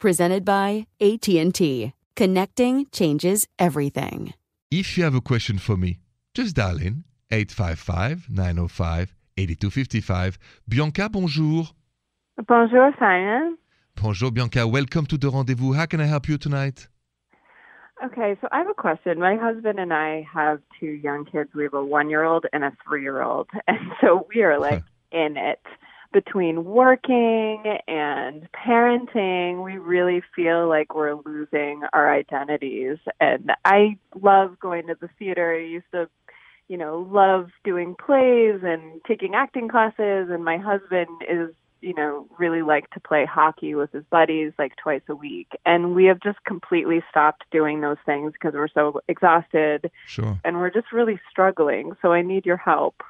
Presented by AT&T. Connecting changes everything. If you have a question for me, just dial in 855-905-8255. Bianca, bonjour. Bonjour, Simon. Bonjour, Bianca. Welcome to the rendezvous. How can I help you tonight? Okay, so I have a question. My husband and I have two young kids. We have a one year old and a three year old. And so we are like in it between working and parenting. We really feel like we're losing our identities. And I love going to the theater. I used to, you know, love doing plays and taking acting classes. And my husband is you know, really like to play hockey with his buddies like twice a week. And we have just completely stopped doing those things because we're so exhausted. Sure. And we're just really struggling. So I need your help.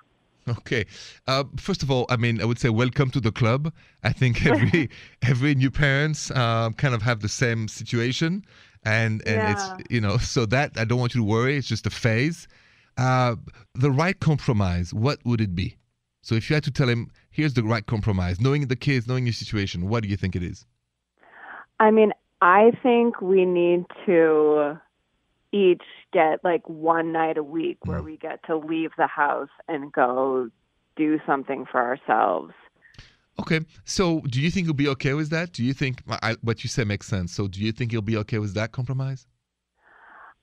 Okay. Uh, first of all, I mean, I would say welcome to the club. I think every every new parents um, kind of have the same situation, and and Yeah. it's you know so that I don't want you to worry. It's just a phase. Uh, the right compromise. What would it be? So if you had to tell him, here's the right compromise, knowing the kids, knowing your situation, what do you think it is? I mean, I think we need to each get like one night a week where hmm. we get to leave the house and go do something for ourselves. Okay. So do you think he'll be okay with that? Do you think I, what you say makes sense? So do you think he'll be okay with that compromise?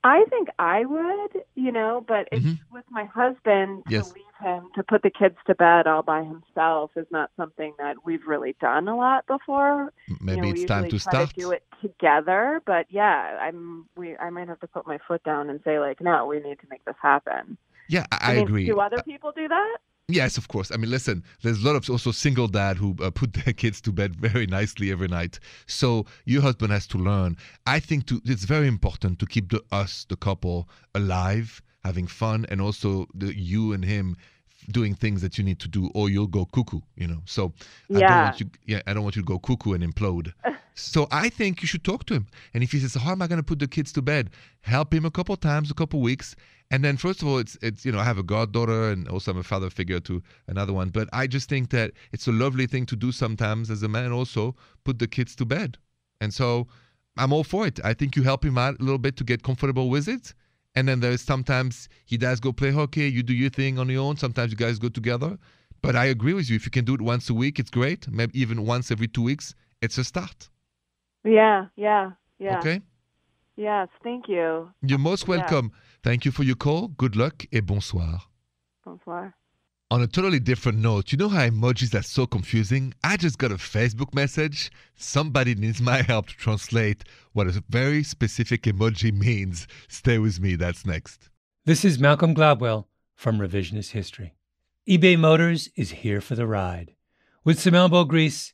I think I would, you know, but it's mm-hmm. with my husband to Yes. leave him to put the kids to bed all by himself is not something that we've really done a lot before. Maybe you know, it's time to start. to do it together, but yeah, I'm we I might have to put my foot down and say like, no, we need to make this happen. Yeah, I, I mean, agree. Do other people do that? Yes, of course. I mean, listen, there's a lot of also single dad who uh, put their kids to bed very nicely every night. So your husband has to learn. I think to, it's very important to keep the us, the couple, alive, having fun, and also the you and him doing things that you need to do, or you'll go cuckoo. You know. So I don't want you. Yeah, I don't want you to go cuckoo and implode. So I think you should talk to him. And if he says, "How am I going to put the kids to bed?" Help him a couple times, a couple weeks, and then first of all, it's it's you know I have a goddaughter and also I'm a father figure to another one. But I just think that it's a lovely thing to do sometimes as a man. Also, put the kids to bed, and so I'm all for it. I think you help him out a little bit to get comfortable with it. And then there's sometimes he does go play hockey, you do your thing on your own. Sometimes you guys go together. But I agree with you. If you can do it once a week, it's great. Maybe even once every two weeks, it's a start. Yeah, yeah, yeah. Okay? Yes, thank you. You're most Yeah. welcome. Thank you for your call. Good luck et bonsoir. Bonsoir. On a totally different note, you know how emojis are so confusing? I just got a Facebook message. Somebody needs my help to translate what a very specific emoji means. Stay with me, that's next. This is Malcolm Gladwell from Revisionist History. eBay Motors is here for the ride. With some elbow grease,